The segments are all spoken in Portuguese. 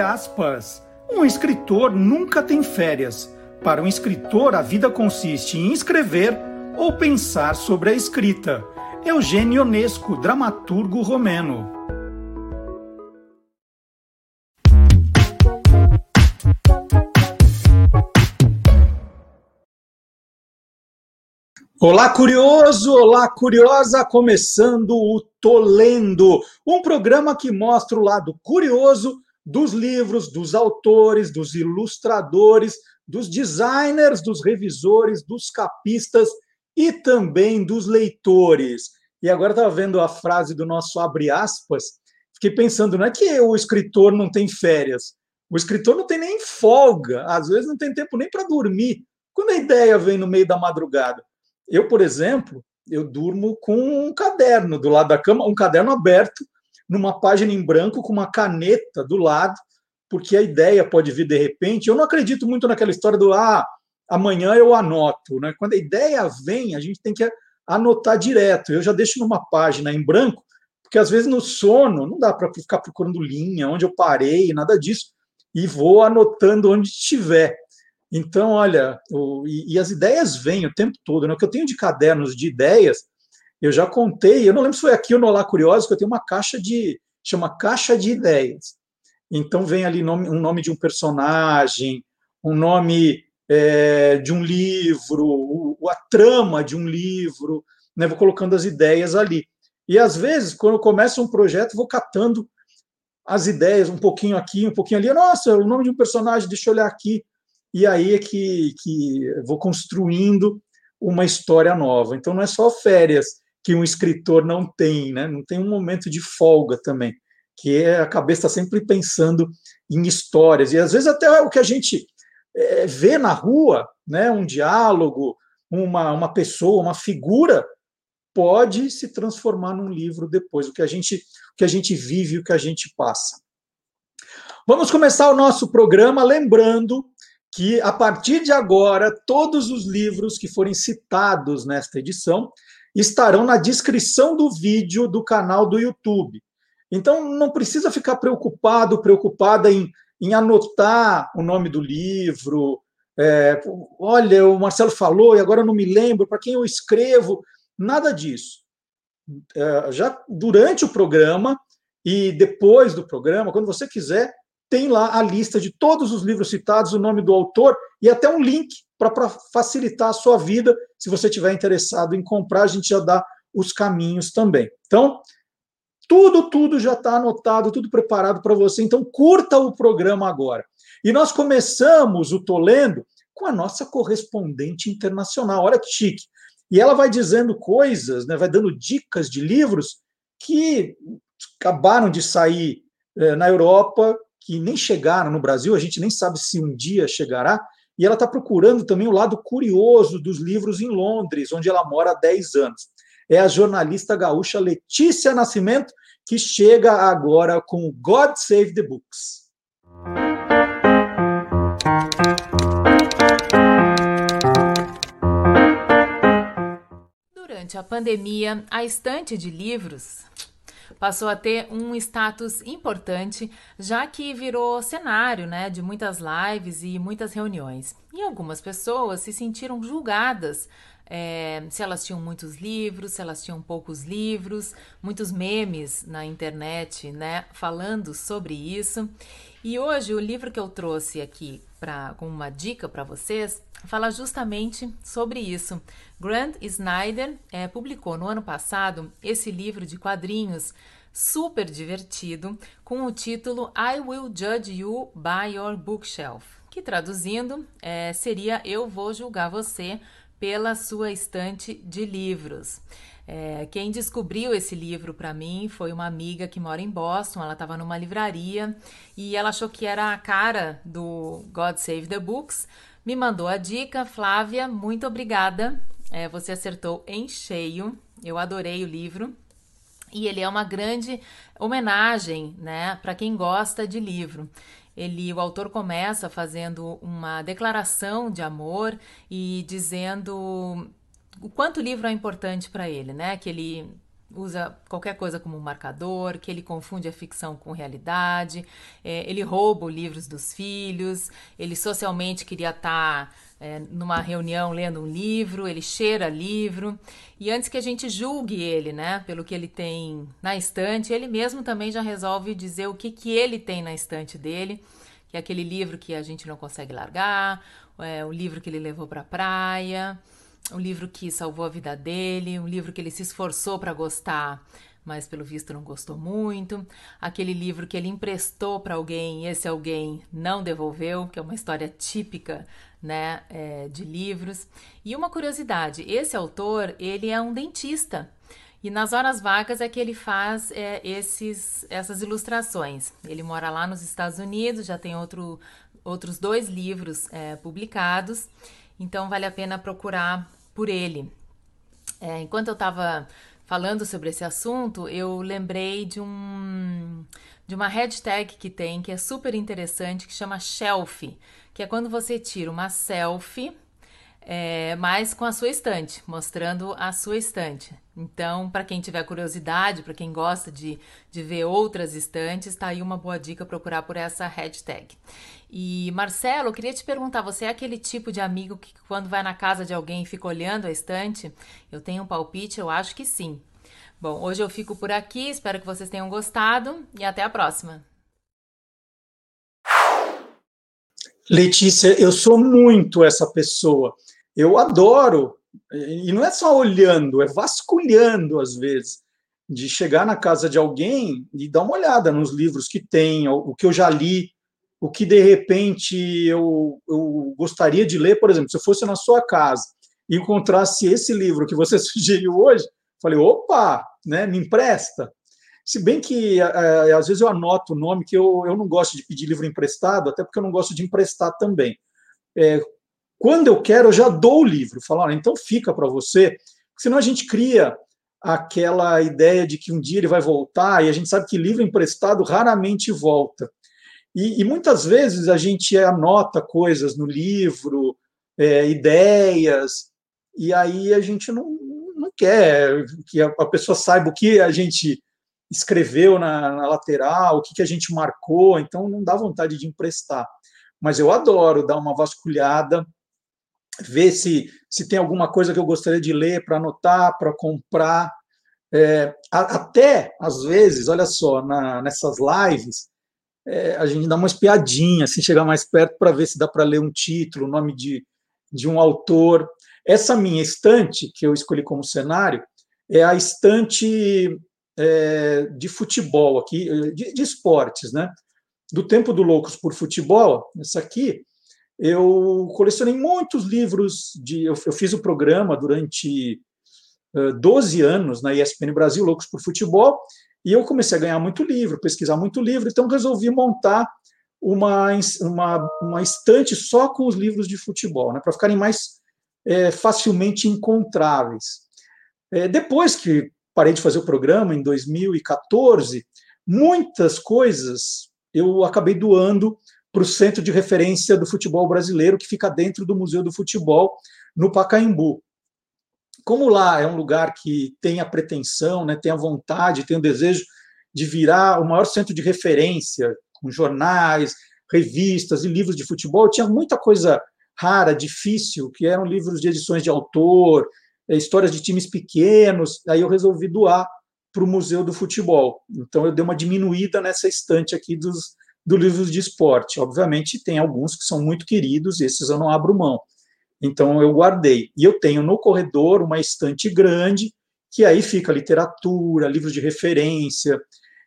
Aspas. Um escritor nunca tem férias. Para um escritor, a vida consiste em escrever ou pensar sobre a escrita. Eugênio Ionesco, dramaturgo romeno. Olá, curioso! Olá, curiosa! Começando o Tolendo, um programa que mostra o lado curioso dos livros, dos autores, dos ilustradores, dos designers, dos revisores, dos capistas e também dos leitores. E agora estava vendo a frase do nosso abre aspas, fiquei pensando, não é que o escritor não tem férias, o escritor não tem nem folga, às vezes não tem tempo nem para dormir. Quando a ideia vem no meio da madrugada, eu, por exemplo, eu durmo com um caderno do lado da cama, um caderno aberto, numa página em branco, com uma caneta do lado, porque a ideia pode vir de repente. Eu não acredito muito naquela história do ah, amanhã eu anoto. Né? Quando a ideia vem, a gente tem que anotar direto. Eu já deixo numa página em branco, porque às vezes no sono não dá para ficar procurando linha, onde eu parei, nada disso, e vou anotando onde estiver. Então, olha, o, e, e, as ideias vêm o tempo todo. Né? O que eu tenho de cadernos de ideias, eu já contei, eu não lembro se foi aqui ou no Olá Curioso, que eu tenho uma caixa de. chama Caixa de Ideias. Então, vem ali nome, um nome de um personagem, um nome é, de um livro, o, a trama de um livro, né? vou colocando as ideias ali. E às vezes, quando eu começo um projeto, vou catando as ideias, um pouquinho aqui, um pouquinho ali. Nossa, o nome de um personagem, deixa eu olhar aqui e aí é que, que vou construindo uma história nova. Então não é só férias que um escritor não tem, né? não tem um momento de folga também, que é a cabeça está sempre pensando em histórias, e às vezes até o que a gente é, vê na rua, né? um diálogo, uma, uma pessoa, uma figura, pode se transformar num livro depois, o que a gente, o que a gente vive, o que a gente passa. Vamos começar o nosso programa lembrando que a partir de agora todos os livros que forem citados nesta edição estarão na descrição do vídeo do canal do YouTube. Então não precisa ficar preocupado, preocupada em, em anotar o nome do livro. É, olha, o Marcelo falou e agora eu não me lembro para quem eu escrevo. Nada disso. É, já durante o programa e depois do programa, quando você quiser, tem lá a lista de todos os livros citados, o nome do autor e até um link para facilitar a sua vida. Se você estiver interessado em comprar, a gente já dá os caminhos também. Então, tudo, tudo já está anotado, tudo preparado para você. Então, curta o programa agora. E nós começamos o Tolendo com a nossa correspondente internacional. Olha que chique. E ela vai dizendo coisas, né, vai dando dicas de livros que acabaram de sair eh, na Europa que nem chegaram no Brasil, a gente nem sabe se um dia chegará, e ela está procurando também o lado curioso dos livros em Londres, onde ela mora há 10 anos. É a jornalista gaúcha Letícia Nascimento, que chega agora com God Save the Books. Durante a pandemia, a estante de livros passou a ter um status importante, já que virou cenário né, de muitas lives e muitas reuniões. E algumas pessoas se sentiram julgadas é, se elas tinham muitos livros, se elas tinham poucos livros, muitos memes na internet, né, falando sobre isso. E hoje o livro que eu trouxe aqui para com uma dica para vocês fala justamente sobre isso. Grant Snyder é, publicou no ano passado esse livro de quadrinhos super divertido com o título I Will Judge You by Your Bookshelf, que traduzindo é, seria Eu Vou Julgar Você pela Sua Estante de Livros. É, quem descobriu esse livro para mim foi uma amiga que mora em Boston. Ela estava numa livraria e ela achou que era a cara do God Save the Books. Me mandou a dica, Flávia. Muito obrigada. É, você acertou em cheio. Eu adorei o livro. E ele é uma grande homenagem, né, para quem gosta de livro. Ele, o autor começa fazendo uma declaração de amor e dizendo o quanto o livro é importante para ele, né? Que ele usa qualquer coisa como marcador, que ele confunde a ficção com realidade, é, ele rouba livros dos filhos, ele socialmente queria estar tá, é, numa reunião lendo um livro, ele cheira livro. E antes que a gente julgue ele, né, pelo que ele tem na estante, ele mesmo também já resolve dizer o que, que ele tem na estante dele, que é aquele livro que a gente não consegue largar, é, o livro que ele levou para a praia um livro que salvou a vida dele, um livro que ele se esforçou para gostar, mas pelo visto não gostou muito. Aquele livro que ele emprestou para alguém e esse alguém não devolveu, que é uma história típica, né, é, de livros. E uma curiosidade, esse autor ele é um dentista. E nas horas vagas é que ele faz é, esses, essas ilustrações. Ele mora lá nos Estados Unidos, já tem outro, outros dois livros é, publicados, então vale a pena procurar por ele. É, enquanto eu estava falando sobre esse assunto, eu lembrei de um de uma hashtag que tem que é super interessante que chama shelf, que é quando você tira uma selfie é, mas com a sua estante, mostrando a sua estante. Então, para quem tiver curiosidade, para quem gosta de, de ver outras estantes, está aí uma boa dica procurar por essa hashtag. E Marcelo, eu queria te perguntar, você é aquele tipo de amigo que quando vai na casa de alguém fica olhando a estante? Eu tenho um palpite, eu acho que sim. Bom, hoje eu fico por aqui, espero que vocês tenham gostado e até a próxima. Letícia, eu sou muito essa pessoa. Eu adoro, e não é só olhando, é vasculhando às vezes, de chegar na casa de alguém e dar uma olhada nos livros que tem, o que eu já li, o que de repente eu, eu gostaria de ler, por exemplo, se eu fosse na sua casa e encontrasse esse livro que você sugeriu hoje, falei, opa, né, me empresta. Se bem que é, às vezes eu anoto o nome, que eu, eu não gosto de pedir livro emprestado, até porque eu não gosto de emprestar também. É, quando eu quero, eu já dou o livro. Falo, então fica para você, senão a gente cria aquela ideia de que um dia ele vai voltar, e a gente sabe que livro emprestado raramente volta. E, e muitas vezes a gente anota coisas no livro, é, ideias, e aí a gente não, não quer que a pessoa saiba o que a gente escreveu na, na lateral, o que, que a gente marcou, então não dá vontade de emprestar. Mas eu adoro dar uma vasculhada, ver se, se tem alguma coisa que eu gostaria de ler para anotar, para comprar. É, até, às vezes, olha só, na, nessas lives, é, a gente dá uma espiadinha, assim, chegar mais perto para ver se dá para ler um título, o nome de, de um autor. Essa minha estante, que eu escolhi como cenário, é a estante é, de futebol aqui, de, de, esportes, né? Do tempo do Loucos por Futebol, essa aqui, eu colecionei muitos livros de. Eu, eu fiz o programa durante uh, 12 anos na ESPN Brasil, Loucos por Futebol, e eu comecei a ganhar muito livro, pesquisar muito livro, então resolvi montar uma, uma, uma estante só com os livros de futebol, né, para ficarem mais é, facilmente encontráveis. É, depois que parei de fazer o programa em 2014, muitas coisas eu acabei doando para o Centro de Referência do Futebol Brasileiro, que fica dentro do Museu do Futebol, no Pacaembu. Como lá é um lugar que tem a pretensão, né, tem a vontade, tem o desejo de virar o maior centro de referência, com jornais, revistas e livros de futebol, tinha muita coisa rara, difícil, que eram livros de edições de autor, histórias de times pequenos, aí eu resolvi doar para o Museu do Futebol. Então eu dei uma diminuída nessa estante aqui dos, dos livros de esporte. Obviamente tem alguns que são muito queridos, esses eu não abro mão. Então eu guardei. E eu tenho no corredor uma estante grande, que aí fica literatura, livros de referência.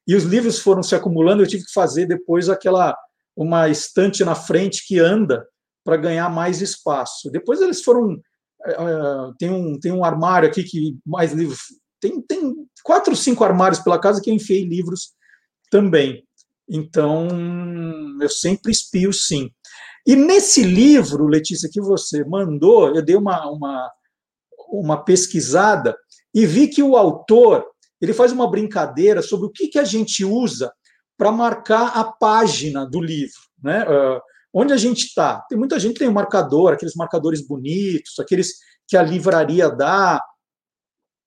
E os livros foram se acumulando, eu tive que fazer depois aquela uma estante na frente que anda para ganhar mais espaço. Depois eles foram Uh, tem, um, tem um armário aqui que mais livros. Tem, tem quatro cinco armários pela casa que eu enfiei livros também. Então, eu sempre espio sim. E nesse livro, Letícia, que você mandou, eu dei uma, uma, uma pesquisada e vi que o autor ele faz uma brincadeira sobre o que, que a gente usa para marcar a página do livro. Né? Uh, Onde a gente está? Tem muita gente tem um marcador, aqueles marcadores bonitos, aqueles que a livraria dá.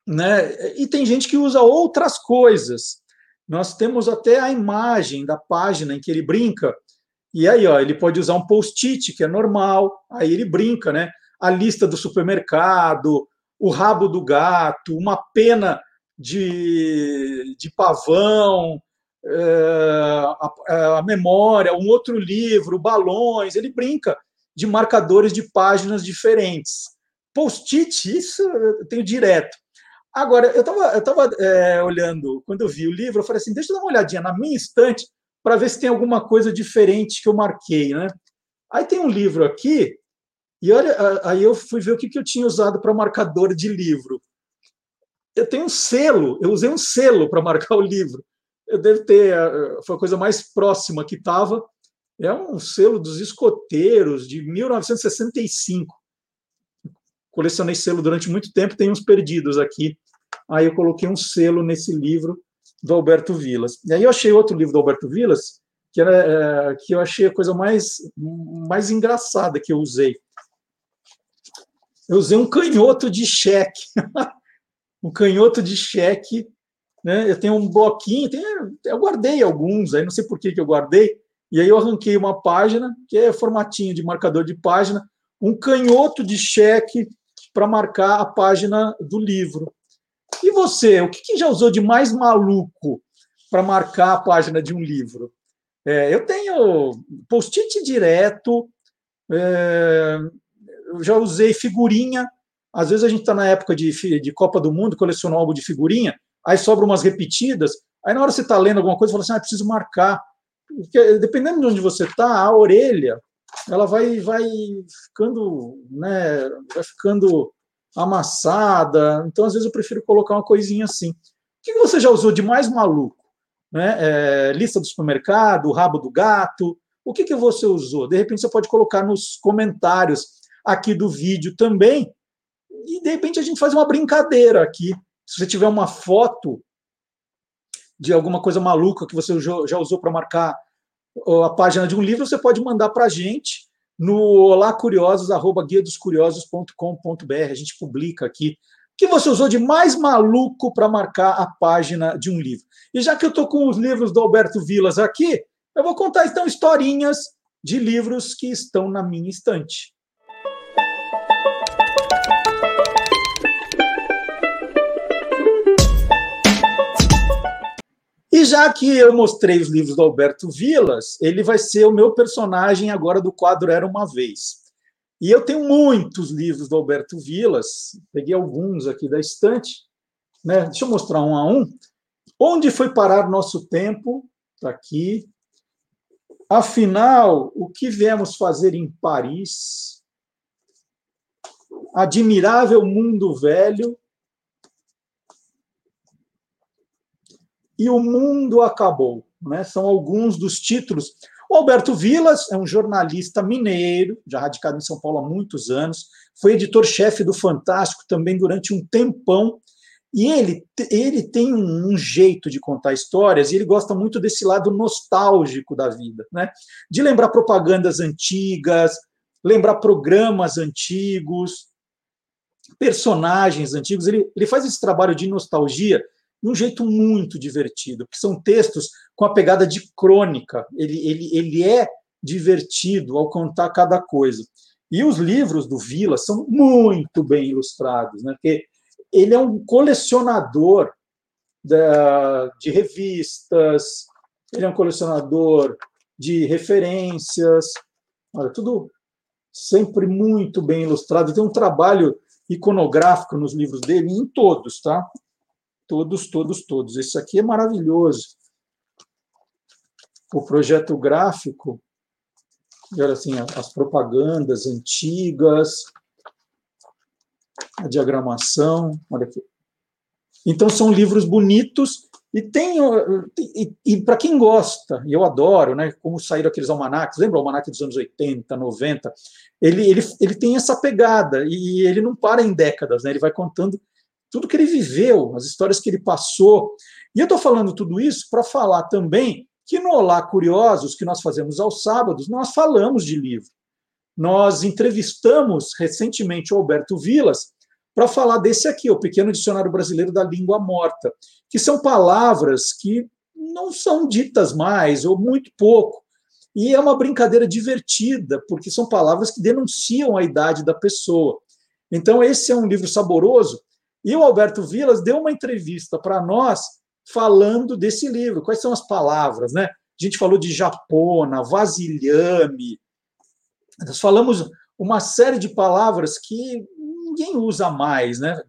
né? E tem gente que usa outras coisas. Nós temos até a imagem da página em que ele brinca. E aí, ó, ele pode usar um post-it, que é normal. Aí ele brinca, né? A lista do supermercado, o rabo do gato, uma pena de, de pavão, a, a, memória, um outro livro, balões. Ele brinca de marcadores de páginas diferentes. Post-it, isso eu tenho direto. Agora, eu estava eu tava, é, olhando, quando eu vi o livro, eu falei assim: deixa eu dar uma olhadinha na minha estante para ver se tem alguma coisa diferente que eu marquei. Né? Aí tem um livro aqui, e olha, aí eu fui ver o que, que eu tinha usado para marcador de livro. Eu tenho um selo, eu usei um selo para marcar o livro. Eu devo ter, foi a coisa mais próxima que estava. É um selo dos escoteiros de 1965 colecionei selo durante muito tempo, tem uns perdidos aqui. Aí eu coloquei um selo nesse livro do Alberto Vilas. E aí eu achei outro livro do Alberto Vilas, que, era, é, que eu achei a coisa mais, mais engraçada que eu usei. Eu usei um canhoto de cheque. um canhoto de cheque. Né? Eu tenho um bloquinho, eu guardei alguns, aí não sei por que, que eu guardei. E aí eu arranquei uma página, que é formatinho de marcador de página, um canhoto de cheque para marcar a página do livro. E você, o que, que já usou de mais maluco para marcar a página de um livro? É, eu tenho post-it direto, é, eu já usei figurinha. Às vezes a gente está na época de, de Copa do Mundo, colecionou algo de figurinha, aí sobra umas repetidas. Aí na hora que você está lendo alguma coisa, você fala assim: ah, preciso marcar. Porque, dependendo de onde você está, a orelha ela vai, vai ficando, né, vai ficando amassada. Então, às vezes, eu prefiro colocar uma coisinha assim. O que você já usou de mais maluco? Né? É, lista do supermercado, rabo do gato. O que, que você usou? De repente, você pode colocar nos comentários aqui do vídeo também. E, de repente, a gente faz uma brincadeira aqui. Se você tiver uma foto de alguma coisa maluca que você já usou para marcar a página de um livro, você pode mandar para a gente no olá curiosos, arroba guia dos curiosos.com.br. A gente publica aqui o que você usou de mais maluco para marcar a página de um livro. E já que eu estou com os livros do Alberto Vilas aqui, eu vou contar então historinhas de livros que estão na minha estante. Já que eu mostrei os livros do Alberto Vilas, ele vai ser o meu personagem agora do quadro Era uma Vez. E eu tenho muitos livros do Alberto Vilas, peguei alguns aqui da estante, né? Deixa eu mostrar um a um. Onde foi parar nosso tempo? Está aqui. Afinal, o que viemos fazer em Paris? Admirável Mundo Velho e o mundo acabou. Né? São alguns dos títulos. O Alberto Vilas é um jornalista mineiro, já radicado em São Paulo há muitos anos, foi editor-chefe do Fantástico também durante um tempão. E ele, ele tem um jeito de contar histórias e ele gosta muito desse lado nostálgico da vida, né? de lembrar propagandas antigas, lembrar programas antigos, personagens antigos. Ele, ele faz esse trabalho de nostalgia de um jeito muito divertido, porque são textos com a pegada de crônica. Ele, ele, ele é divertido ao contar cada coisa. E os livros do Vila são muito bem ilustrados, né? porque ele é um colecionador da, de revistas, ele é um colecionador de referências, olha, tudo sempre muito bem ilustrado. Tem um trabalho iconográfico nos livros dele, em todos, tá? Todos, todos, todos. Esse aqui é maravilhoso. O projeto gráfico, olha assim, as propagandas antigas, a diagramação, olha aqui. Então são livros bonitos e tem e, e para quem gosta, e eu adoro, né, como saíram aqueles almanacs, lembra o almanac dos anos 80, 90? Ele, ele, ele tem essa pegada e ele não para em décadas, né? Ele vai contando tudo que ele viveu, as histórias que ele passou. E eu estou falando tudo isso para falar também que no Olá Curiosos, que nós fazemos aos sábados, nós falamos de livro. Nós entrevistamos recentemente o Alberto Vilas para falar desse aqui, o Pequeno Dicionário Brasileiro da Língua Morta, que são palavras que não são ditas mais, ou muito pouco. E é uma brincadeira divertida, porque são palavras que denunciam a idade da pessoa. Então, esse é um livro saboroso. E o Alberto Vilas deu uma entrevista para nós falando desse livro. Quais são as palavras, né? A gente falou de japona, vasilhame. Nós falamos uma série de palavras que ninguém usa mais, né?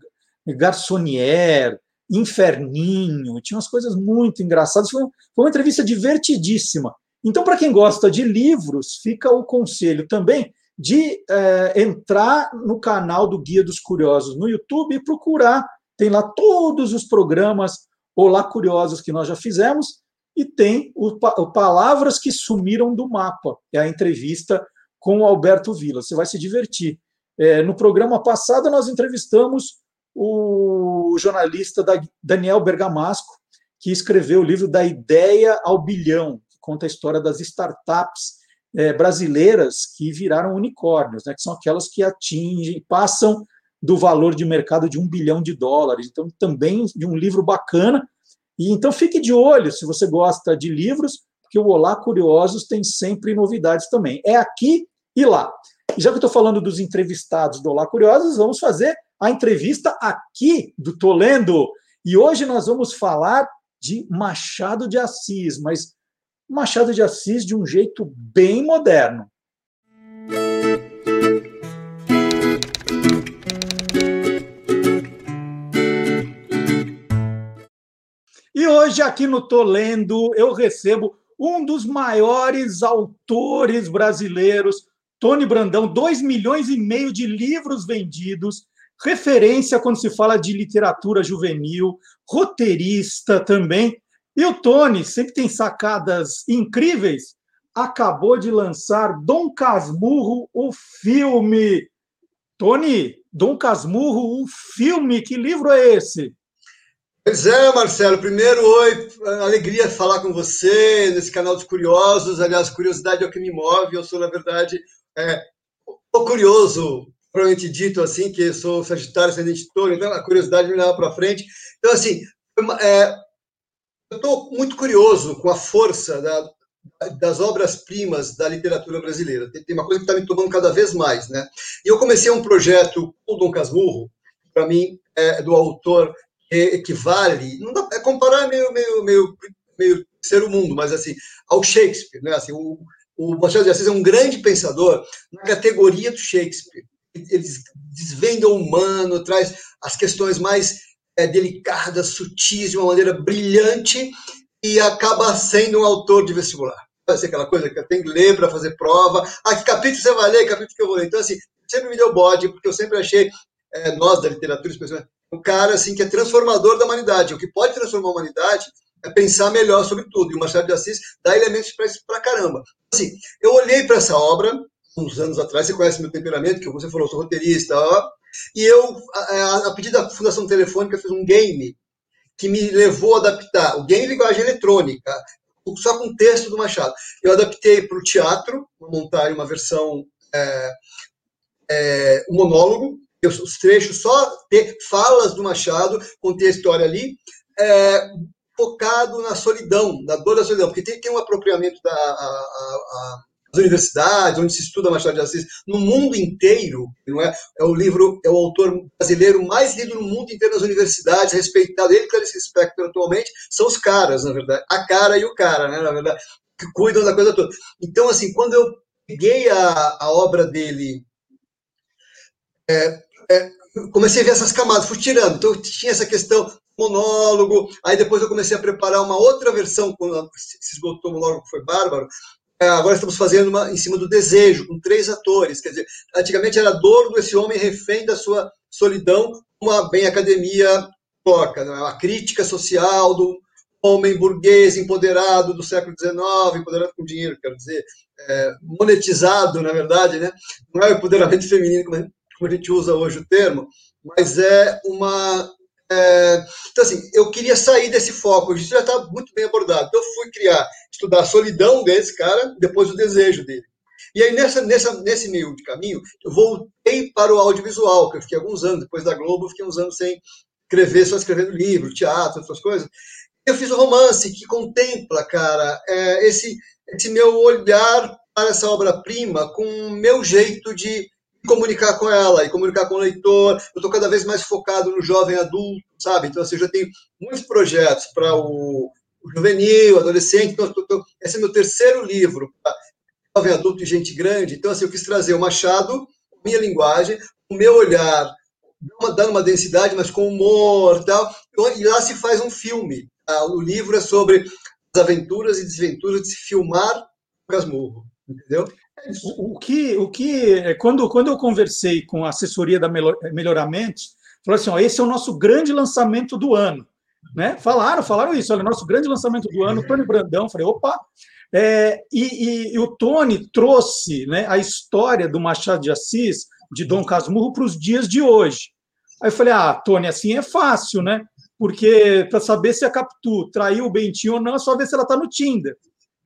Garçonnier, inferninho, tinha umas coisas muito engraçadas. Foi uma entrevista divertidíssima. Então, para quem gosta de livros, fica o conselho também de é, entrar no canal do Guia dos Curiosos no YouTube e procurar. Tem lá todos os programas Olá Curiosos que nós já fizemos e tem o, o Palavras que Sumiram do Mapa, é a entrevista com o Alberto Vila. Você vai se divertir. É, no programa passado, nós entrevistamos o jornalista Daniel Bergamasco, que escreveu o livro Da Ideia ao Bilhão, que conta a história das startups é, brasileiras que viraram unicórnios, né, que são aquelas que atingem, passam do valor de mercado de um bilhão de dólares. Então, também de um livro bacana. E então fique de olho se você gosta de livros, porque o Olá Curiosos tem sempre novidades também. É aqui e lá. E já que eu estou falando dos entrevistados do Olá Curiosos, vamos fazer a entrevista aqui do Tolendo. E hoje nós vamos falar de Machado de Assis, mas Machado de Assis de um jeito bem moderno. E hoje, aqui no Tolendo, eu recebo um dos maiores autores brasileiros, Tony Brandão, 2 milhões e meio de livros vendidos, referência quando se fala de literatura juvenil, roteirista também. E o Tony sempre tem sacadas incríveis. Acabou de lançar Dom Casmurro, o filme. Tony, Dom Casmurro, o filme, que livro é esse? Pois é, Marcelo. Primeiro, oi, alegria falar com você nesse canal dos curiosos. Aliás, curiosidade é o que me move. Eu sou, na verdade, é, curioso, provavelmente dito assim, que sou Sagitário, ascendente touro, então a curiosidade me leva para frente. Então, assim, é, eu estou muito curioso com a força da, das obras-primas da literatura brasileira. Tem, uma coisa que está me tomando cada vez mais, né? E eu comecei um projeto com o Dom Casmurro, para mim, é do autor que equivale, não dá, é comparar meio, meio, meio, meio ser o mundo, mas assim, ao Shakespeare, né? Assim, o, o Machado de Assis é um grande pensador na categoria do Shakespeare. Ele desvenda o humano, traz as questões mais é, delicadas, sutis, de uma maneira brilhante, e acaba sendo um autor de vestibular. Vai ser aquela coisa que tenho que ler para fazer prova. Ah, que capítulo você vai ler, capítulo que eu vou ler. Então, assim, sempre me deu bode, porque eu sempre achei, é, nós da literatura, especialmente, um cara assim, que é transformador da humanidade. O que pode transformar a humanidade é pensar melhor sobre tudo. E o Machado de Assis dá elementos para isso para caramba. Assim, eu olhei para essa obra, uns anos atrás, você conhece meu temperamento, que você falou, sou roteirista, ó, e eu, a, a pedido da Fundação Telefônica, fiz um game que me levou a adaptar o game de linguagem eletrônica, só com texto do Machado. Eu adaptei para o teatro, montar uma versão, é, é, um monólogo, os trechos só ter falas do Machado, contei a história ali, é, focado na solidão, na dor da solidão, porque tem, tem um apropriamento da a, a, as universidades, onde se estuda Machado de Assis, no mundo inteiro, não é? É o livro, é o autor brasileiro mais lido no mundo inteiro nas universidades, respeitado, ele que eles respeitam atualmente, são os caras, na verdade, a cara e o cara, né, na verdade, que cuidam da coisa toda. Então, assim, quando eu peguei a, a obra dele, é, é, comecei a ver essas camadas, fui tirando, então tinha essa questão monólogo, aí depois eu comecei a preparar uma outra versão, quando se esgotou o monólogo, que foi bárbaro, agora estamos fazendo uma em cima do desejo, com três atores. Quer dizer, antigamente era a dor desse homem refém da sua solidão, como a bem academia coloca, né? a crítica social do homem burguês empoderado do século XIX, empoderado com dinheiro, quero dizer, é, monetizado, na verdade, né? não é o empoderamento feminino como a gente usa hoje o termo, mas é uma é, então, assim, eu queria sair desse foco, isso já está muito bem abordado. Então, eu fui criar, estudar a solidão desse cara, depois o desejo dele. E aí, nessa, nessa, nesse meio de caminho, eu voltei para o audiovisual, que eu fiquei alguns anos, depois da Globo, fiquei uns anos sem escrever, só escrevendo livro, teatro, outras coisas. Eu fiz um romance que contempla, cara, é, esse, esse meu olhar para essa obra-prima com o meu jeito de comunicar com ela e comunicar com o leitor. Eu estou cada vez mais focado no jovem adulto, sabe? Então, assim, eu já tenho muitos projetos para o, o, juvenil, adolescente. Então, tô, tô, esse é meu terceiro livro para jovem adulto e gente grande. Então, assim, eu quis trazer o Machado, minha linguagem, o meu olhar, dando uma densidade, mas com humor tal. E lá se faz um filme. Tá? O livro é sobre as aventuras e desventuras de se filmar Casmurro, entendeu? O, que, o que é, quando, quando eu conversei com a assessoria da Melhoramentos, falou assim: ó, esse é o nosso grande lançamento do ano. Né? Falaram, falaram isso, olha, nosso grande lançamento do ano, Tony Brandão. Falei, opa! É, e, e, e, o Tony trouxe né, a história do Machado de Assis, de Dom Casmurro, para os dias de hoje. Aí eu falei, ah, Tony, assim é fácil, né? Porque para saber se a Capitu traiu o Bentinho ou não, é só ver se ela está no Tinder.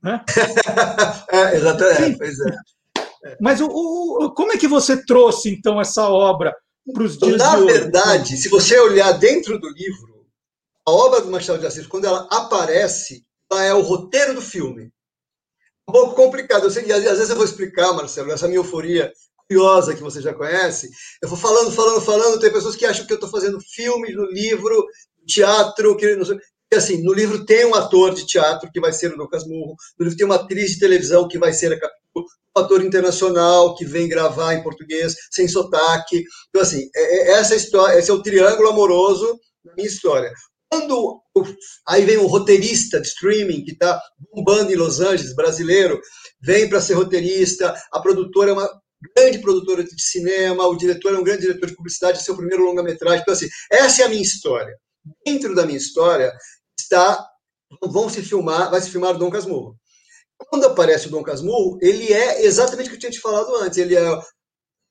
Né? é, exatamente, pois é. Mas o, o, como é que você trouxe, então, essa obra para os dias Na de hoje? Na verdade, se você olhar dentro do livro, a obra do Machado de Assis, quando ela aparece, ela é o roteiro do filme. Um pouco complicado. Eu sei que às vezes eu vou explicar, Marcelo, essa minha euforia curiosa que você já conhece. Eu vou falando, falando, falando. Tem pessoas que acham que eu estou fazendo filme no livro, teatro, que não sei. Assim, no livro tem um ator de teatro que vai ser o Dom Casmurro, no livro tem uma atriz de televisão que vai ser a Capitu, um ator internacional que vem gravar em português, sem sotaque. Então, assim, é, é essa história, esse é o triângulo amoroso da minha história. Quando aí vem um roteirista de streaming que está bombando em Los Angeles, brasileiro, vem para ser roteirista, a produtora é uma grande produtora de cinema, o diretor é um grande diretor de publicidade, seu primeiro longa-metragem. Então, assim, essa é a minha história. Dentro da minha história, está vão se filmar, vai se filmar o Dom Casmurro. Quando aparece o Dom Casmurro, ele é exatamente o que eu tinha te falado antes. Ele é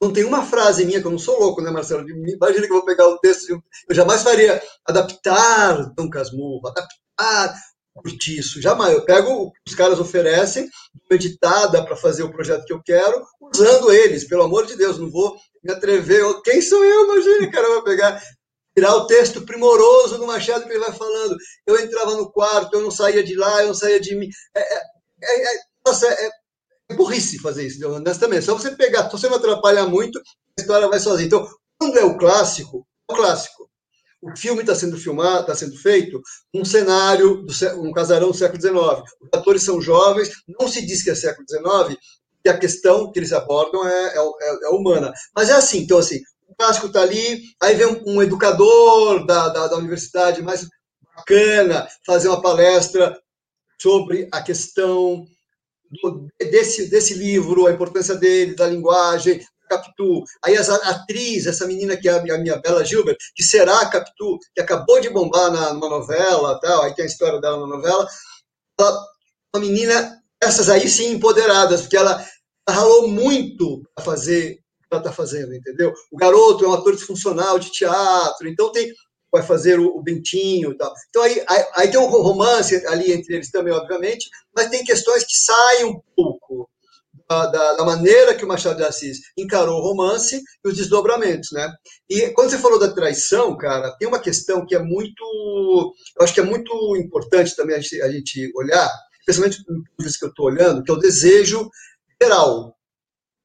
não tem uma frase minha que eu não sou louco, né, Marcelo? Imagina que eu vou pegar o texto, eu jamais faria adaptar Dom Casmurro, adaptar Curtiço, jamais. Eu pego os caras oferecem editada para fazer o projeto que eu quero, usando eles, pelo amor de Deus, não vou me atrever. Quem sou eu, imagina, cara, vai pegar tirar o texto primoroso do Machado que ele vai falando. Eu entrava no quarto, eu não saía de lá, eu não saía de mim. É, é, é, é nossa, é, é, burrice fazer isso, honestamente. Só você pegar, se você não atrapalhar muito, a história vai sozinha. Então, quando é o clássico, é o clássico. O filme está sendo filmado, está sendo feito num cenário, do, um casarão do século XIX. Os atores são jovens, não se diz que é século XIX, e a questão que eles abordam é, é, é, é humana. Mas é assim, então assim, clássico está ali, aí vem um, um educador da, da, da, universidade mais bacana fazer uma palestra sobre a questão do, desse, desse livro, a importância dele, da linguagem, Capitu. Aí a atriz, essa menina que é a minha, a minha Bela Gilbert, que será a Capitu, que acabou de bombar na, numa novela, tal, aí tem a história dela na novela, ela, uma menina, essas aí sim empoderadas, porque ela, ralou muito para fazer ela está fazendo, entendeu? O garoto é um ator disfuncional de teatro, então tem vai fazer o, o Bentinho e tal. Então aí, aí, aí, tem um romance ali entre eles também, obviamente, mas tem questões que saem um pouco da, da, da, maneira que o Machado de Assis encarou o romance e os desdobramentos, né? E quando você falou da traição, cara, tem uma questão que é muito, eu acho que é muito importante também a gente, a gente olhar, especialmente no que eu estou olhando, que é o desejo geral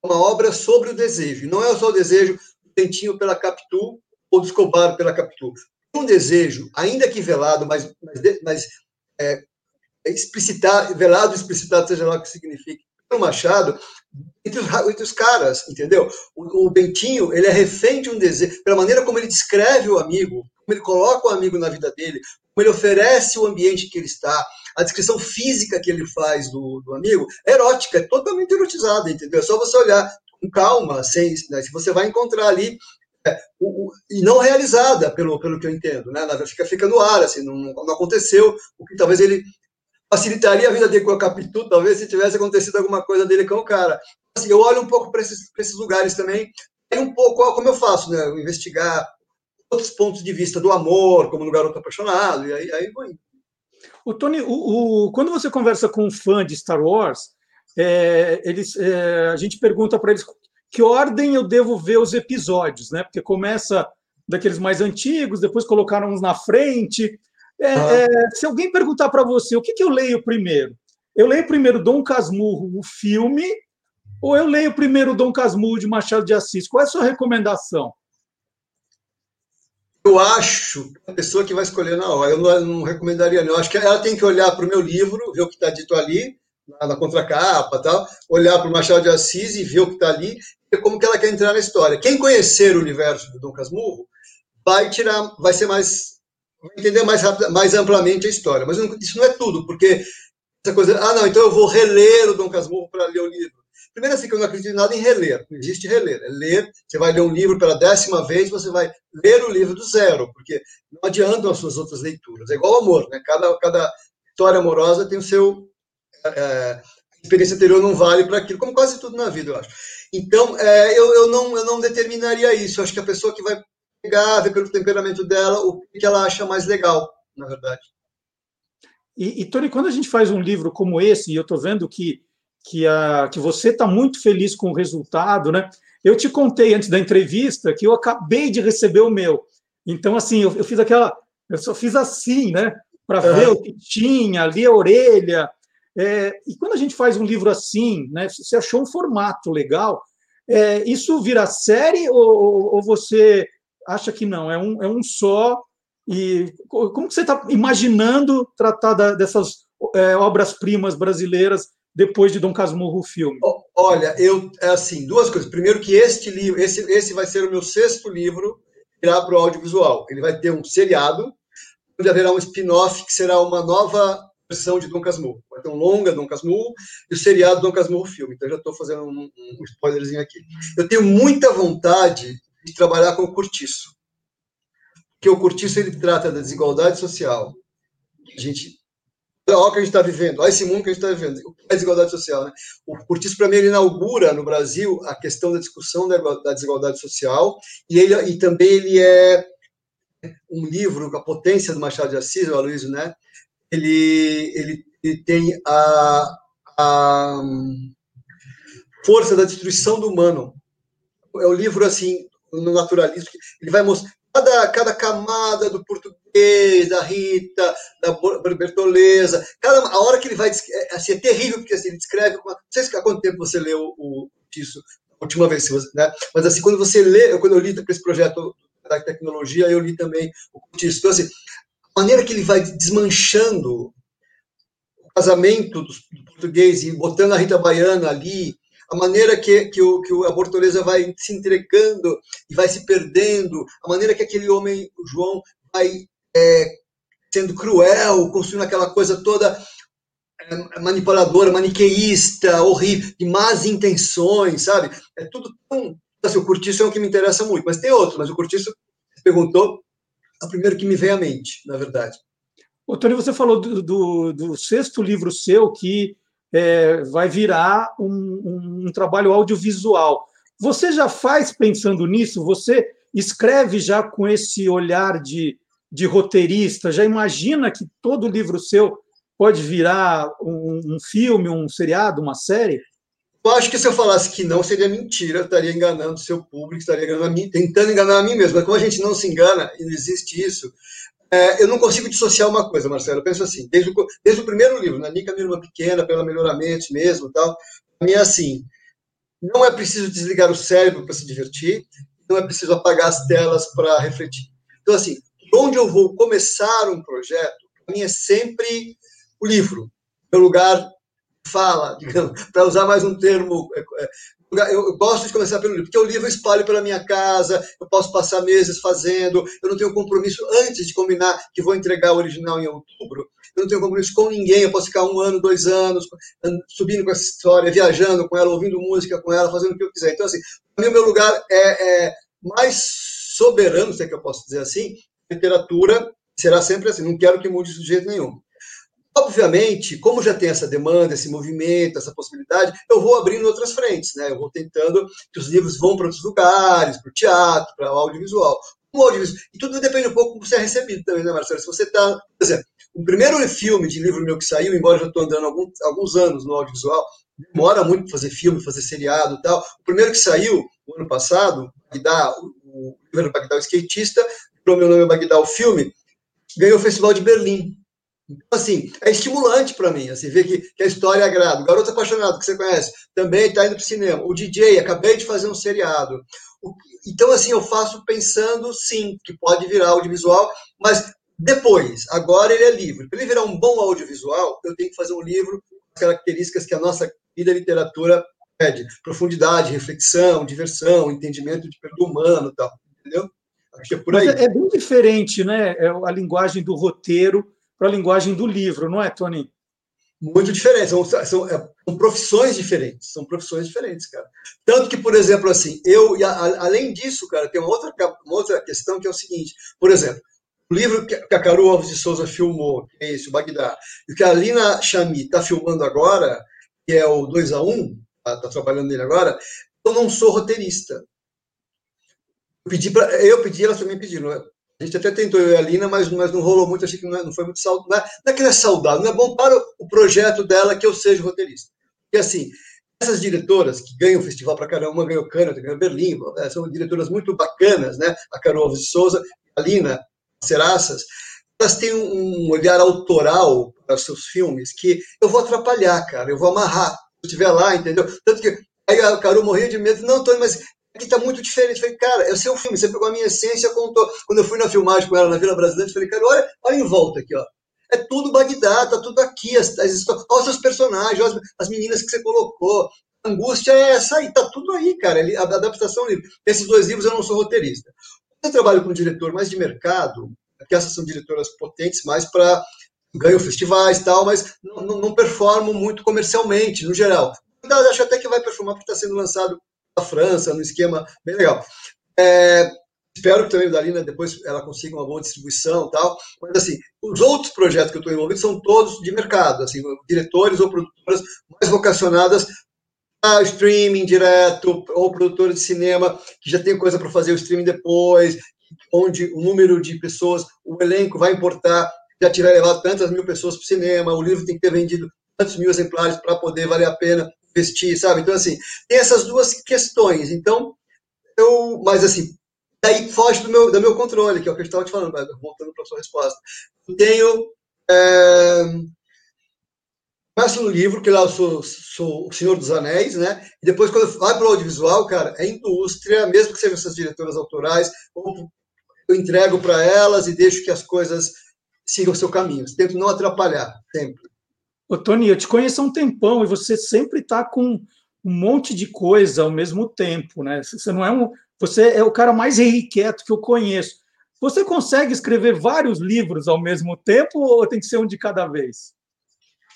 uma obra sobre o desejo. Não é só o desejo do Tentinho pela Capitu ou do Escobar pela Capitu. Um desejo, ainda que velado, mas, mas, mas é, explicitado, velado explicitado, seja lá o que signifique, pelo Machado, entre os, entre os caras, entendeu? O, o, Bentinho, ele é refém de um desejo, pela maneira como ele descreve o amigo, como ele coloca o amigo na vida dele, como ele oferece o ambiente que ele está, a descrição física que ele faz do, do amigo é erótica, é totalmente erotizada, entendeu? É só você olhar com calma, sem, né, se você vai encontrar ali é, o, o, e não realizada, pelo, pelo que eu entendo, né? Fica, fica no ar, assim, não, não aconteceu, o que talvez ele facilitaria a vida dele com a Capitu, talvez se tivesse acontecido alguma coisa dele com o cara. Assim, eu olho um pouco para esses, esses lugares também, e um pouco, como eu faço, né? Investigar outros pontos de vista do amor, como no Garoto Apaixonado, e aí, aí vou indo. O Tony, o, o, quando você conversa com um fã de Star Wars, é, eles, é, a gente pergunta para eles que ordem eu devo ver os episódios, né? Porque começa daqueles mais antigos, depois colocaram uns na frente. É, ah. se alguém perguntar para você o que, que eu leio primeiro, eu leio primeiro Dom Casmurro, o filme, ou eu leio primeiro Dom Casmurro de Machado de Assis? Qual é a sua recomendação? Eu acho a pessoa que vai escolher na hora, eu não, não recomendaria, não. Eu acho que ela tem que olhar para o meu livro, ver o que está dito ali, na, na contracapa tal, olhar para o Machado de Assis e ver o que está ali, e como que ela quer entrar na história. Quem conhecer o universo do Dom Casmurro vai tirar, vai ser mais, vai entender mais, mais amplamente a história. Mas isso não é tudo, porque essa coisa, ah, não, então eu vou reler o Dom Casmurro para ler o livro. Primeiro, assim, que eu não acredito em nada em reler. Não existe reler. É ler, você vai ler um livro pela décima vez, você vai ler o livro do zero, porque não adiantam as suas outras leituras. É igual ao amor, né? Cada, cada história amorosa tem o seu. É, a experiência anterior não vale para aquilo, como quase tudo na vida, eu acho. Então, é, eu, eu, não, eu não determinaria isso. Eu acho que a pessoa que vai pegar, ver pelo temperamento dela, o que ela acha mais legal, na verdade. E, e Tony, quando a gente faz um livro como esse, e eu estou vendo que, que, a, que você está muito feliz com o resultado, né? Eu te contei antes da entrevista que eu acabei de receber o meu. Então, assim, eu, eu fiz aquela. Eu só fiz assim, né? Para é. ver o que tinha, ali a orelha. É, e quando a gente faz um livro assim, né? Você achou um formato legal, é, isso vira série ou, ou, você acha que não? É um, é um só e como que você está imaginando tratar da, dessas é, obras-primas brasileiras depois de Dom Casmurro o filme? Olha, eu é assim, duas coisas. Primeiro que este livro, esse, esse vai ser o meu sexto livro irá para o audiovisual. Ele vai ter um seriado, onde haverá um spin-off que será uma nova versão de Dom Casmurro. Vai ter um longa Dom Casmurro e o seriado Dom Casmurro filme. Então já estou fazendo um, um spoilerzinho aqui. Eu tenho muita vontade de trabalhar com o Curtiço que o Curtiço ele trata da desigualdade social. A gente olha o que a gente está vivendo, olha esse mundo que a gente está vivendo. É desigualdade social? Né? O Curtiço, para mim, ele inaugura no Brasil a questão da discussão da, da desigualdade social e, ele, e também ele é um livro com a potência do Machado de Assis, o Aloysio, né? Ele, ele, ele tem a, a força da destruição do humano. É o livro, assim, no naturalismo, ele vai mostrar cada, cada camada do português, da Rita, da Bertoleza, cada, a hora que ele vai. É, assim, é terrível, porque assim, ele descreve. Não sei há quanto tempo você leu o, isso a última vez, né? mas assim, quando você lê, quando eu li esse projeto da tecnologia, eu li também o Curtiço. Então, assim, a maneira que ele vai desmanchando o casamento do português e botando a Rita Baiana ali, a maneira que, que, o, que a Bortoleza vai se entregando e vai se perdendo, a maneira que aquele homem, o João, vai é, sendo cruel, construindo aquela coisa toda é, manipuladora, maniqueísta, horrível, de más intenções, sabe? É tudo tão. Assim, o Curtiço é um que me interessa muito, mas tem outro, mas o Curtiço perguntou, é o primeiro que me veio à mente, na verdade. Ô, Tony, você falou do, do, do sexto livro seu que é, vai virar um, um, trabalho audiovisual. Você já faz pensando nisso? Você escreve já com esse olhar de, de roteirista? Já imagina que todo livro seu pode virar um, um filme, um seriado, uma série? Eu acho que se eu falasse que não, seria mentira, estaria enganando o seu público, estaria enganando mim, tentando enganar a mim mesmo. Mas como a gente não se engana, e não existe isso, é, eu não consigo dissociar uma coisa, Marcelo. Eu penso assim, desde o, desde o primeiro livro, na Nica, minha irmã pequena, pela melhoramentos mesmo, tal. Para mim é assim: não é preciso desligar o cérebro para se divertir, não é preciso apagar as telas para refletir. Então, assim, onde eu vou começar um projeto, para mim é sempre o livro, meu lugar fala, para usar mais um termo é, é, eu gosto de começar pelo livro, porque o livro eu espalho pela minha casa, eu posso passar meses fazendo, eu não tenho compromisso antes de combinar que vou entregar o original em outubro, eu não tenho compromisso com ninguém, eu posso ficar um ano, dois anos, subindo com essa história, viajando com ela, ouvindo música com ela, fazendo o que eu quiser. Então, assim, o meu lugar é, é mais soberano, se é que eu posso dizer assim, literatura será sempre assim, não quero que mude isso de jeito nenhum. Obviamente, como já tem essa demanda, esse movimento, essa possibilidade, eu vou abrindo outras frentes, né? Eu vou tentando que os livros vão para outros lugares, para o teatro, para o audiovisual. E tudo depende um pouco como você é recebido também, né, Marcelo? Se você está. Por exemplo, o primeiro filme de livro meu que saiu, embora eu já estou andando alguns, alguns anos no audiovisual, demora muito para fazer filme, fazer seriado e tal. O primeiro que saiu, o ano passado, Bagdá, o livro Bagdá, o skatista, o meu nome é Bagdá, o filme, ganhou o Festival de Berlim. Então, assim, é estimulante para mim, assim, ver que, que, a história agrada. O Garoto Apaixonado, que você conhece, também está indo para o cinema. O DJ, acabei de fazer um seriado. O, então, assim, eu faço pensando, sim, que pode virar audiovisual, mas depois, agora ele é livre. Para ele virar um bom audiovisual, eu tenho que fazer um livro com as características que a nossa vida literatura pede. Profundidade, reflexão, diversão, entendimento de perdo humano tal, entendeu? Acho que é por aí. É, é bem diferente, né? É a linguagem do roteiro para a linguagem do livro, não é, Tony? Muito diferente, são, são, é, são, profissões diferentes, são profissões diferentes, cara. Tanto que, por exemplo, assim, eu, a, além disso, cara, tem uma outra, uma outra questão que é o seguinte, por exemplo, o livro que a Carol Alves de Souza filmou, que é esse, o Bagdá, e que a Alina Chami está filmando agora, que é o 2 a 1 está tá trabalhando nele agora, eu não sou roteirista. Eu pedi, pra, eu pedi, elas também pediram. A gente até tentou, eu e a Lina, mas, mas não rolou muito, achei que não, é, não foi muito saudável. Não é, não é que não é saudável, não é bom para o projeto dela que eu seja roteirista. E assim, essas diretoras que ganham o festival para caramba, uma ganhou Cannes, ganhou Berlim, é, são diretoras muito bacanas, né? A Carol Alves de Souza, a Lina Seraças, elas têm um olhar autoral para seus filmes que eu vou atrapalhar, cara, eu vou amarrar. Se eu estiver lá, entendeu? Tanto que aí a Carol morria de medo, não, Tony, mas que está muito diferente. falei, cara, é o seu filme, você pegou a minha essência, contou. Quando eu fui na filmagem com ela na Vila Brasileira, eu falei, cara, olha, olha em volta aqui, ó. É tudo Bagdá, tá tudo aqui, as, as olha os seus personagens, olha as, meninas que você colocou. A angústia é essa aí, tá tudo aí, cara. A adaptação livre. Esses dois livros eu não sou roteirista. Eu trabalho com um diretor mais de mercado, que essas são diretoras potentes mais para ganham festivais e tal, mas não, não, não performam muito comercialmente, no geral. Acho até que vai performar porque está sendo lançado França, no esquema bem legal. É, espero que também, Dalina, depois ela consiga uma boa distribuição tal. Mas, assim, os outros projetos que eu estou envolvido são todos de mercado, assim, diretores ou produtoras mais vocacionadas a streaming direto, ou produtores de cinema que já tem coisa para fazer o streaming depois, onde o número de pessoas, o elenco vai importar, já tiver levado tantas mil pessoas para o cinema, o livro tem que ter vendido tantos mil exemplares para poder valer a pena vestir, sabe? Então, assim, tem essas duas questões. Então, eu, mas assim, daí foge do meu, do meu controle, que é o que eu estava te falando, voltando para a sua resposta. Eu tenho. É, começo no livro, que lá eu sou, sou o Senhor dos Anéis, né? E depois, quando vai para o audiovisual, cara, é indústria, mesmo que sejam essas diretoras autorais, eu entrego para elas e deixo que as coisas sigam o seu caminho. Tento não atrapalhar, sempre. Ô, Tony, eu te conheço há um tempão e você sempre está com um monte de coisa ao mesmo tempo, né? Você não é um, você é o cara mais irrequieto que eu conheço. Você consegue escrever vários livros ao mesmo tempo ou tem que ser um de cada vez?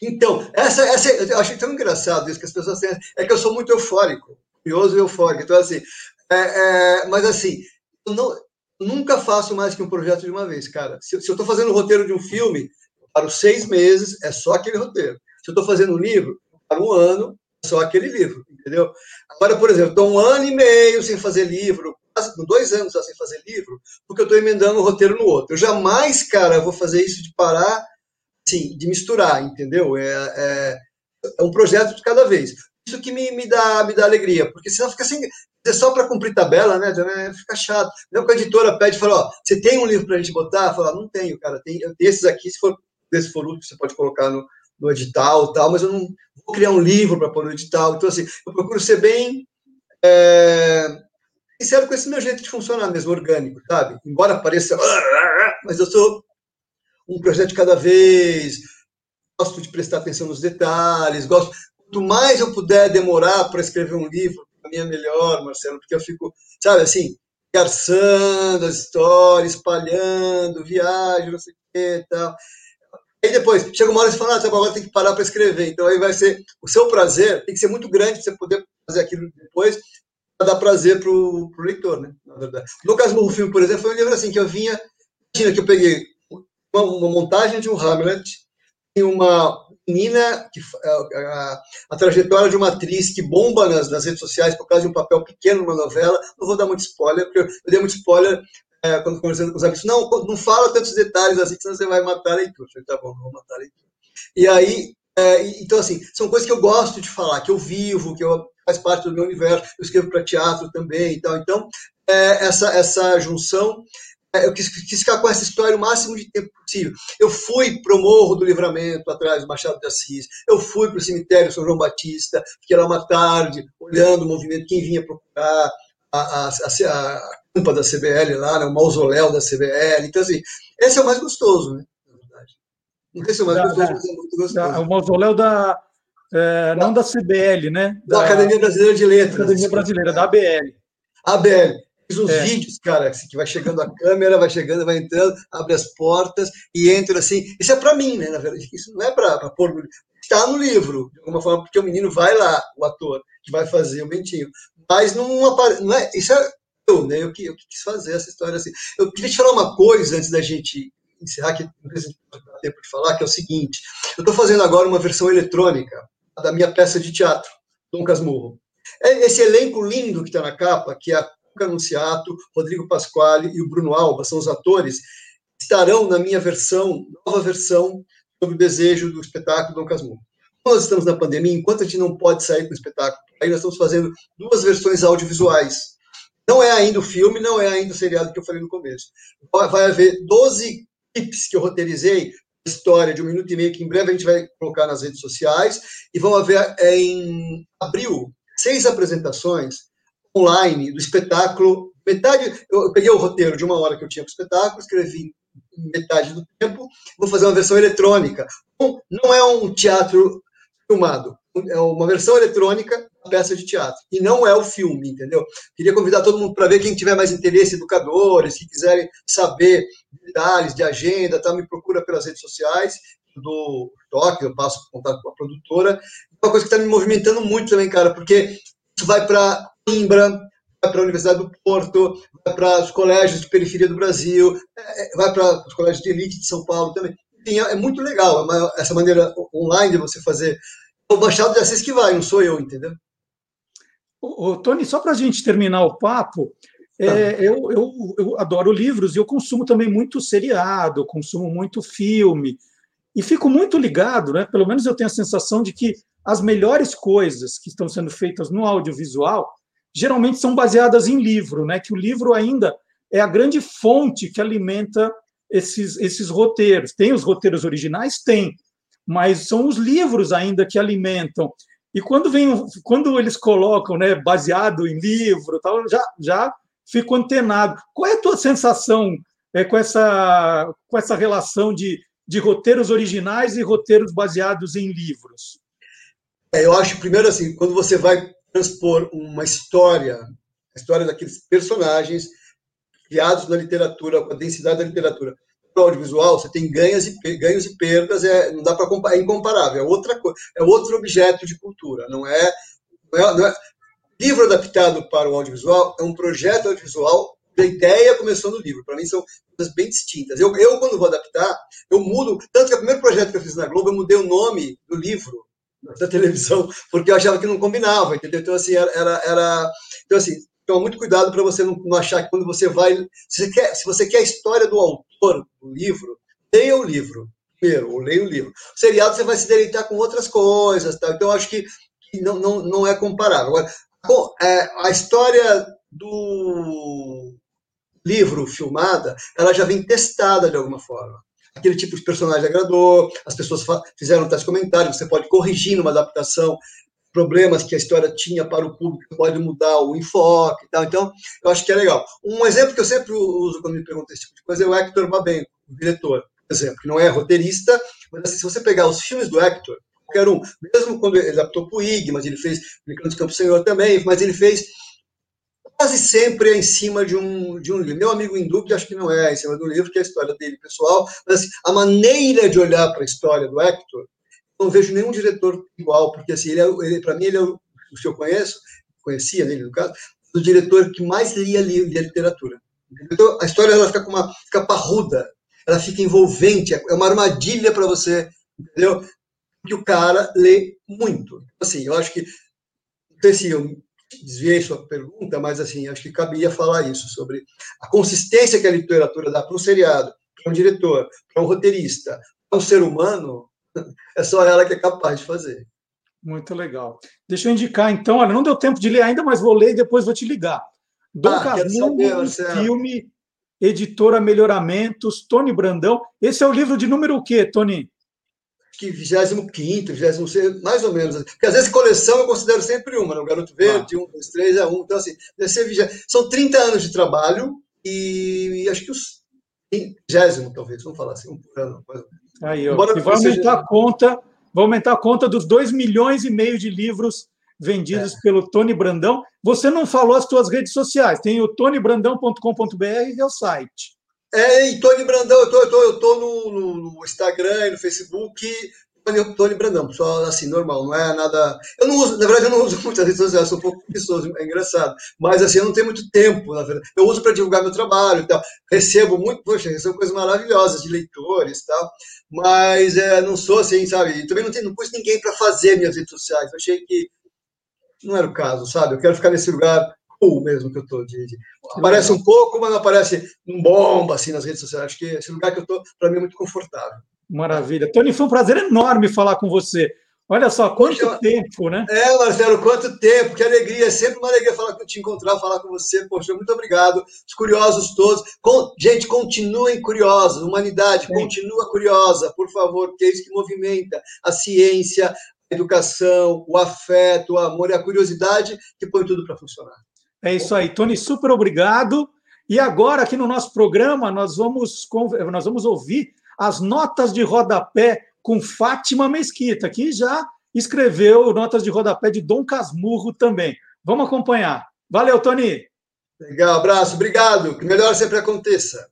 Então, essa, essa eu achei tão engraçado isso que as pessoas têm. É que eu sou muito eufórico, curioso e eufórico. Então, assim, é, é, mas assim, eu não, nunca faço mais que um projeto de uma vez, cara. Se, se eu estou fazendo o roteiro de um filme, para os seis meses, é só aquele roteiro. Se eu estou fazendo um livro, para um ano, é só aquele livro, entendeu? Agora, por exemplo, estou um ano e meio sem fazer livro, dois anos sem fazer livro, porque eu estou emendando um roteiro no outro. Eu jamais, cara, vou fazer isso de parar, assim, de misturar, entendeu? É, é, é um projeto de cada vez. Isso que me, me, dá, me dá alegria, porque senão fica sem. É só para cumprir tabela, né? Fica chato. Não que a editora pede e fala: Ó, você tem um livro para a gente botar? Fala: Não tenho, cara. Tem, esses aqui, se for desse for útil, você pode colocar no, no edital tal, mas eu não vou criar um livro para pôr no edital. Então, assim, eu procuro ser bem é, sincero com esse meu jeito de funcionar mesmo, orgânico, sabe? Embora pareça, mas eu sou um projeto de cada vez, gosto de prestar atenção nos detalhes, gosto. Quanto mais eu puder demorar para escrever um livro, para mim é melhor, Marcelo, porque eu fico, sabe, assim, garçando as histórias, espalhando, viagem, não sei o que tal. Aí depois, chega uma hora e fala, ah, agora tem que parar para escrever. Então aí vai ser, o seu prazer tem que ser muito grande para você poder fazer aquilo depois, para dar prazer para o leitor, né? Na verdade. Do filme, por exemplo, foi um livro assim, que eu vinha, imagina que eu peguei uma, uma montagem de um Hamlet, e uma menina, que, a, a, a, trajetória de uma atriz que bomba nas, nas, redes sociais por causa de um papel pequeno numa novela, não vou dar muito spoiler, porque eu, eu dei muito spoiler é, quando conversando com os amigos, não, não fala tantos detalhes assim, senão você vai matar a leitura. Eu falei, tá bom, vou matar a leitura. E aí, é, então assim, são coisas que eu gosto de falar, que eu vivo, que eu, faz parte do meu universo, eu escrevo para teatro também e tal. Então, é, essa, essa junção é, eu quis, quis, ficar com essa história o máximo de tempo possível. Eu fui para o Morro do Livramento, atrás do Machado de Assis. Eu fui para o cemitério São João Batista, fiquei lá uma tarde, olhando o movimento, quem vinha procurar a, a, a, a campa da CBL lá, né, o mausoléu da CBL. Então, assim, esse é o mais gostoso, né? Na verdade. Não sei se é o mais da, gostoso, da, mas é muito gostoso. Da, o mausoléu da. É, não da CBL, né? Da, da Academia Brasileira de Letras. Academia Brasileira, da ABL. ABL. Fiz uns é. vídeos, cara, que vai chegando a câmera, vai chegando, vai entrando, abre as portas e entra assim. Isso é para mim, né? Na verdade, isso não é para pôr no Está no livro, de alguma forma, porque o menino vai lá, o ator, que vai fazer o mentinho. Mas não, apare... não é. Isso é eu, né? Eu que, eu quis fazer essa história assim. Eu queria te falar uma coisa antes da gente encerrar, que não se tempo de falar, que é o seguinte: eu estou fazendo agora uma versão eletrônica da minha peça de teatro, Dom Casmurro. É esse elenco lindo que está na capa, que é a Luca Anunciato, Rodrigo Pasquale e o Bruno Alba, são os atores, estarão na minha versão, nova versão, sobre o desejo do espetáculo Dom Casmurro. Nós estamos na pandemia, enquanto a gente não pode sair com o espetáculo, aí nós estamos fazendo duas versões audiovisuais. Não é ainda o filme, não é ainda o seriado que eu falei no começo. Vai haver 12 clipes que eu roteirizei, história de um minuto e meio, que em breve a gente vai colocar nas redes sociais, e vão haver é, em abril seis apresentações online do espetáculo. Metade, eu peguei o roteiro de uma hora que eu tinha para o espetáculo, escrevi metade do tempo, vou fazer uma versão eletrônica. Não é um teatro filmado, é uma versão eletrônica peça de teatro. E não é o filme, entendeu? Queria convidar todo mundo para ver, quem tiver mais interesse, educadores, que quiserem saber detalhes de agenda, tá, me procura pelas redes sociais do Toque, eu passo contato com a produtora. Uma coisa que está me movimentando muito também, cara, porque isso vai para Coimbra, vai para a Universidade do Porto, vai para os colégios de periferia do Brasil, é, é, vai para os colégios de elite de São Paulo também. Enfim, é, é muito legal essa maneira online de você fazer. O Machado de Assis que vai, não sou eu, entendeu? Ô, Tony, só para a gente terminar o papo, é, tá. eu, eu, eu, adoro livros e eu consumo também muito seriado, consumo muito filme. E fico muito ligado, né? pelo menos eu tenho a sensação de que as melhores coisas que estão sendo feitas no audiovisual geralmente são baseadas em livro, né? Que o livro ainda é a grande fonte que alimenta esses, esses roteiros. Tem os roteiros originais? Tem, mas são os livros ainda que alimentam. E quando vem, quando eles colocam, né, baseado em livro, tal, já já fico antenado. Qual é a tua sensação é, com essa com essa relação de, de roteiros originais e roteiros baseados em livros? É, eu acho primeiro assim, quando você vai transpor uma história, a história daqueles personagens criados na literatura, com a densidade da literatura, audiovisual, você tem ganhos e, ganhos e perdas, é, não dá para é incomparável, é outra é outro objeto de cultura, não é, não é, não é, livro adaptado para o audiovisual é um projeto audiovisual a ideia começou no livro. Para mim são coisas bem distintas. Eu, eu, quando vou adaptar, eu mudo. Tanto que o primeiro projeto que eu fiz na Globo, eu mudei o nome do livro da televisão, porque eu achava que não combinava, entendeu? Então, assim, era. era então, assim, toma muito cuidado para você não, não, achar que quando você vai. Se você, quer, se você quer a história do autor do livro, leia o livro. Primeiro, ou leia o livro. O seriado você vai se deleitar com outras coisas, tá? então acho que, que não, não, não é comparável. Agora, bom, é, a história do livro filmada, ela já vem testada de alguma forma aquele tipo de personagem agradou, as pessoas fizeram tais comentários, você pode corrigir numa adaptação problemas que a história tinha para o público, pode mudar o enfoque e tal. Então, eu acho que é legal. Um exemplo que eu sempre uso quando me perguntam esse tipo de coisa é o Hector Babenco, o diretor, por exemplo, que não é roteirista, mas assim, se você pegar os filmes do Hector, qualquer um, mesmo quando ele adaptou para o IG, mas ele fez Brincando de Campo Senhor também, mas ele fez quase sempre é em cima de um, de um livro. Meu amigo Hindu, que acho que não é em cima do livro, que é a história dele pessoal, mas assim, a maneira de olhar para a história do Hector, não vejo nenhum diretor igual, porque assim, ele, é, ele para mim, ele é o, que eu conheço, conhecia nele no caso, o diretor que mais lia, lia, lia literatura. Então, a história ela fica com uma fica parruda, ela fica envolvente, é uma armadilha para você, entendeu? Porque o cara lê muito. Assim, eu acho que, não sei se eu desviei sua pergunta, mas assim, acho que cabia falar isso, sobre a consistência que a literatura dá para um seriado, para um diretor, para um roteirista, para um ser humano, é só ela que é capaz de fazer. Muito legal. Deixa eu indicar, então, olha, não deu tempo de ler ainda, mas vou ler e depois vou te ligar. Dom ah, Casmurro, filme, editora Melhoramentos, Tony Brandão. Esse é o livro de número o quê, Tony? que 25, 26, mais ou menos. Porque às vezes coleção eu considero sempre uma, né? o Garoto Verde, ah. um, dois, três, é um. Então, assim, deve ser 20. São 30 anos de trabalho e, acho que os 20, talvez, vamos falar assim, um por ano. Aí, ó, e vai aumentar seja... a conta, vai aumentar a conta dos 2 milhões e meio de livros vendidos é. pelo Tony Brandão. Você não falou as suas redes sociais, tem o tonybrandão.com.br e é o site. É, e Tony Brandão, eu tô, eu tô, eu tô no, no, no Instagram e no Facebook, Tony, Tony Brandão, pessoal, assim, normal, não é nada. Eu não uso, na verdade, eu não uso muitas redes sociais, sou um pouco preguiçoso, é engraçado. Mas, assim, eu não tenho muito tempo, na verdade. Eu uso para divulgar meu trabalho e tal. Recebo muito, poxa, recebo coisas maravilhosas de leitores e tal. Mas é, não sou assim, sabe? Também não, tenho, não pus ninguém para fazer minhas redes sociais. Eu achei que não era o caso, sabe? Eu quero ficar nesse lugar cool mesmo que eu estou. De, de, aparece um pouco, mas não aparece um bomba assim nas redes sociais. Acho que esse lugar que eu estou, para mim, é muito confortável. Maravilha. Tony, foi um prazer enorme falar com você. Olha só, quanto Poxa, tempo, né? É, Marcelo, quanto tempo, que alegria. É sempre uma alegria falar, te encontrar, falar com você. Poxa, muito obrigado. Os curiosos todos. Com, gente, continuem curiosos. Humanidade, Sim. continua curiosa, por favor, porque é isso que movimenta a ciência, a educação, o afeto, o amor e a curiosidade que põe tudo para funcionar. É isso aí, Tony, super obrigado. E agora, aqui no nosso programa, nós vamos, nós vamos ouvir as notas de rodapé com Fátima Mesquita, que já escreveu notas de rodapé de Dom Casmurro também. Vamos acompanhar. Valeu, Tony. Legal, abraço, obrigado. Que melhor sempre aconteça.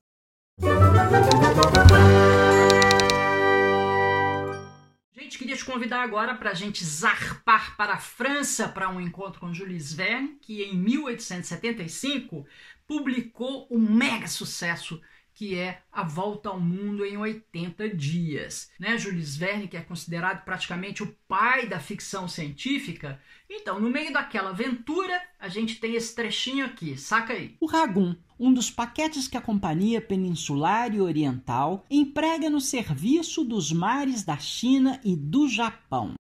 Gente, queria te convidar agora para a gente zarpar para a França para um encontro com Jules Verne, que em 1875 publicou um mega sucesso que é A Volta ao Mundo em 80 Dias. Né? Jules Verne, que é considerado praticamente o pai da ficção científica. Então, no meio daquela aventura, a gente tem esse trechinho aqui, saca aí. O Ragum, um dos paquetes que a Companhia Peninsular e Oriental emprega no serviço dos mares da China e do Japão.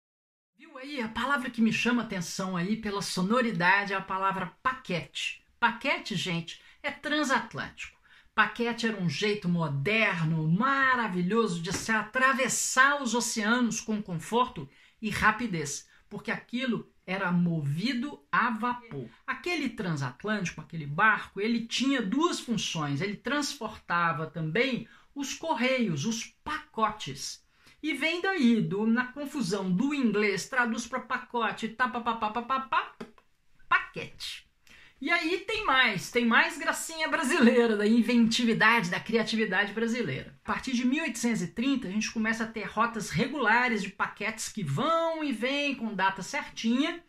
Viu aí? A palavra que me chama atenção aí pela sonoridade é a palavra paquete. Paquete, gente, é transatlântico. Paquete era um jeito moderno, maravilhoso de se atravessar os oceanos com conforto e rapidez, porque aquilo era movido a vapor. Aquele transatlântico, aquele barco, ele tinha duas funções. Ele transportava também os correios, os pacotes. E vem daí, do, na confusão do inglês, traduz para pacote, tá, pá, pá, pá, pá, paquete. E aí tem mais, tem mais gracinha brasileira, da inventividade, da criatividade brasileira. A partir de 1830, a gente começa a ter rotas regulares de paquetes que vão e vêm com data certinha.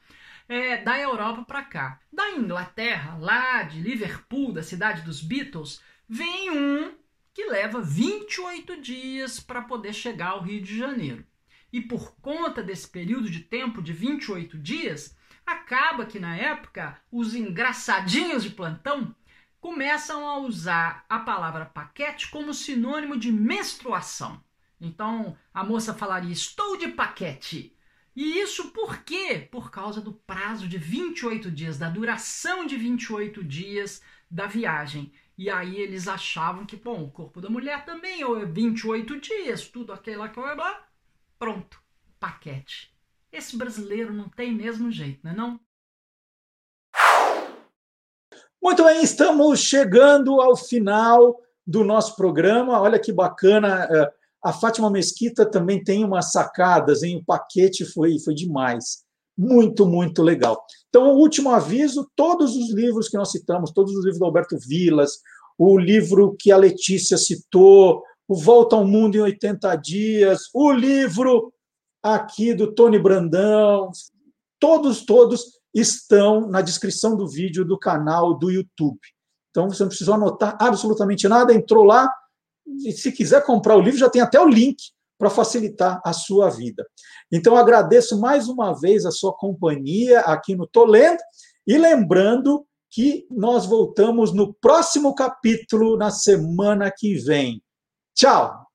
É, da Europa para cá. Da Inglaterra, lá de Liverpool, da cidade dos Beatles, vem um que leva 28 dias para poder chegar ao Rio de Janeiro. E por conta desse período de tempo de 28 dias, Acaba que na época os engraçadinhos de plantão começam a usar a palavra paquete como sinônimo de menstruação. Então a moça falaria: Estou de paquete. E isso por quê? Por causa do prazo de 28 dias, da duração de 28 dias da viagem. E aí eles achavam que, bom, o corpo da mulher também é 28 dias, tudo aquilo que lá, pronto, paquete. Esse brasileiro não tem mesmo jeito, não é não? Muito bem, estamos chegando ao final do nosso programa. Olha que bacana. É, a Fátima Mesquita também tem umas sacadas, hein? O paquete foi, foi demais. Muito, muito legal. Então, o último aviso: todos os livros que nós citamos, todos os livros do Alberto Vilas, o livro que a Letícia citou, o Volta ao Mundo em 80 Dias, o livro aqui do Tony Brandão, todos, todos estão na descrição do vídeo do canal do YouTube. Então você não precisou anotar absolutamente nada, entrou lá e se quiser comprar o livro já tem até o link para facilitar a sua vida. Então agradeço mais uma vez a sua companhia aqui no Tolendo E lembrando que nós voltamos no próximo capítulo na semana que vem. Tchau!